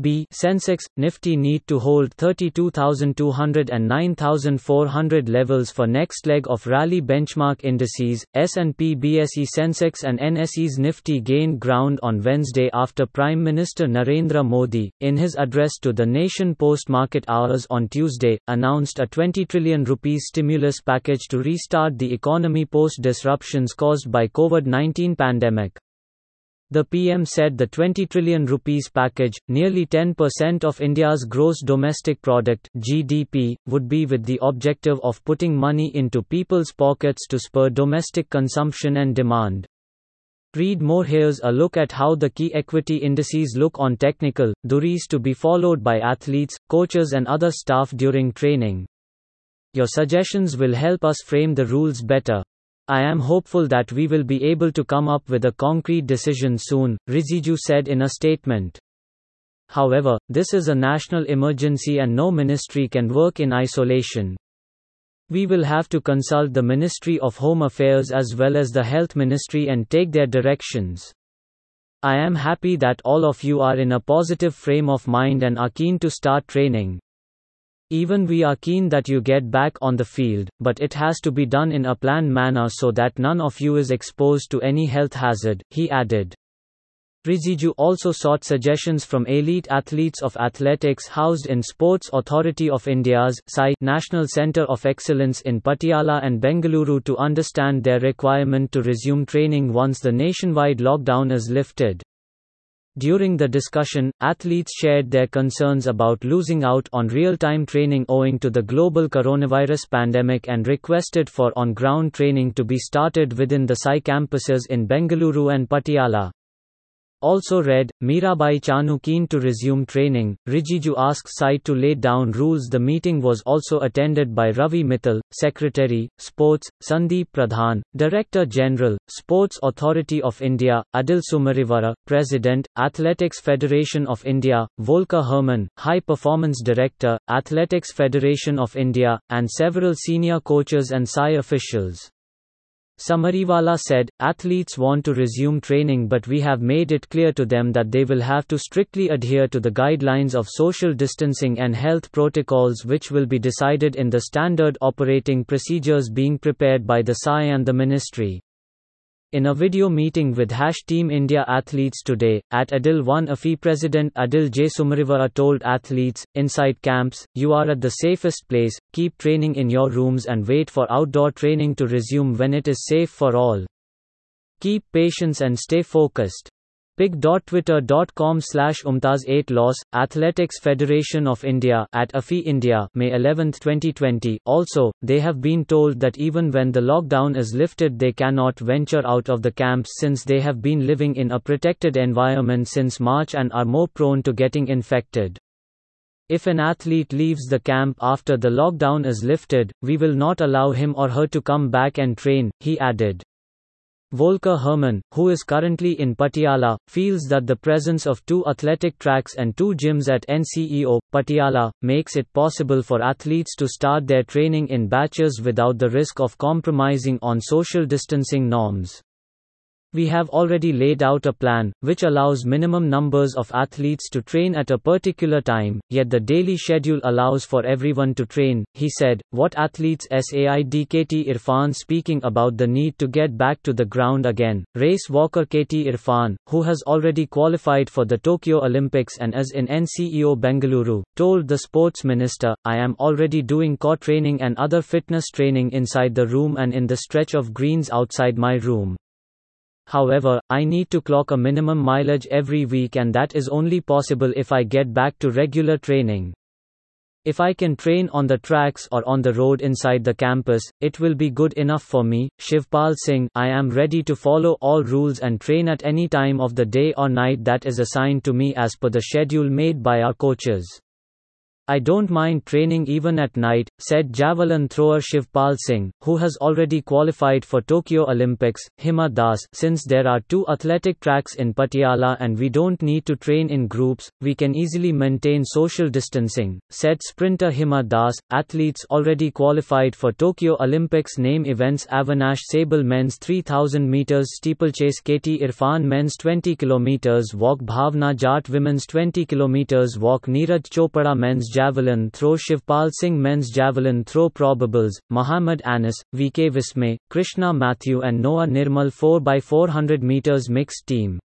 B Sensex Nifty need to hold 32200 and 9400 levels for next leg of rally benchmark indices S&P BSE Sensex and NSE's Nifty gained ground on Wednesday after Prime Minister Narendra Modi in his address to the nation post market hours on Tuesday announced a 20 trillion rupees stimulus package to restart the economy post disruptions caused by COVID-19 pandemic the PM said the 20 trillion rupees package, nearly 10% of India's gross domestic product (GDP), would be with the objective of putting money into people's pockets to spur domestic consumption and demand. Read more Here's a look at how the key equity indices look on technical duries to be followed by athletes, coaches and other staff during training. Your suggestions will help us frame the rules better. I am hopeful that we will be able to come up with a concrete decision soon, Rijiju said in a statement. However, this is a national emergency and no ministry can work in isolation. We will have to consult the Ministry of Home Affairs as well as the Health Ministry and take their directions. I am happy that all of you are in a positive frame of mind and are keen to start training. Even we are keen that you get back on the field, but it has to be done in a planned manner so that none of you is exposed to any health hazard, he added. Rijiju also sought suggestions from elite athletes of athletics housed in Sports Authority of India's SAI National Centre of Excellence in Patiala and Bengaluru to understand their requirement to resume training once the nationwide lockdown is lifted. During the discussion, athletes shared their concerns about losing out on real-time training owing to the global coronavirus pandemic and requested for on-ground training to be started within the SAI campuses in Bengaluru and Patiala. Also read, Mirabai Chanu keen to resume training, Rijiju asks SAI to lay down rules The meeting was also attended by Ravi Mittal, Secretary, Sports, Sandeep Pradhan, Director General, Sports Authority of India, Adil Sumariwalla, President, Athletics Federation of India, Volker Hermann, High Performance Director, Athletics Federation of India, and several senior coaches and SAI officials. Sumariwalla said, athletes want to resume training but we have made it clear to them that they will have to strictly adhere to the guidelines of social distancing and health protocols which will be decided in the standard operating procedures being prepared by the SAI and the ministry. In a video meeting with Hash Team India athletes today, at Adil 1 AFI President Adil J. Sumariwalla told athletes, inside camps, you are at the safest place, keep training in your rooms and wait for outdoor training to resume when it is safe for all. Keep patience and stay focused. Pic.twitter.com slash Umtaz 8 Loss, Athletics Federation of India at AFI India, May 11, 2020. Also, they have been told that even when the lockdown is lifted, they cannot venture out of the camps since they have been living in a protected environment since March and are more prone to getting infected. If an athlete leaves the camp after the lockdown is lifted, we will not allow him or her to come back and train, he added. Volker Hermann, who is currently in Patiala, feels that the presence of two athletic tracks and two gyms at NCEO, Patiala, makes it possible for athletes to start their training in batches without the risk of compromising on social distancing norms. We have already laid out a plan, which allows minimum numbers of athletes to train at a particular time, yet the daily schedule allows for everyone to train, he said. What athletes SAID KT Irfan speaking about the need to get back to the ground again. Race walker KT Irfan, who has already qualified for the Tokyo Olympics and is in NCEO Bengaluru, told the sports minister, I am already doing core training and other fitness training inside the room and in the stretch of greens outside my room. However, I need to clock a minimum mileage every week and that is only possible if I get back to regular training. If I can train on the tracks or on the road inside the campus, it will be good enough for me. Shivpal Singh, I am ready to follow all rules and train at any time of the day or night that is assigned to me as per the schedule made by our coaches. I don't mind training even at night, said javelin thrower Shivpal Singh, who has already qualified for Tokyo Olympics. Hima Das, since there are two athletic tracks in Patiala and we don't need to train in groups, we can easily maintain social distancing, said sprinter Hima Das. Athletes already qualified for Tokyo Olympics name events Avinash Sehgal men's 3000 meters steeplechase KT Irfan men's 20 kilometers walk Bhavna Jat women's 20 kilometers walk Neeraj Chopra men's javelin throw Shivpal Singh men's javelin throw probables, Muhammad Anas, VK Vismay, Krishna Mathew and Noah Nirmal 4x400 meters mixed team.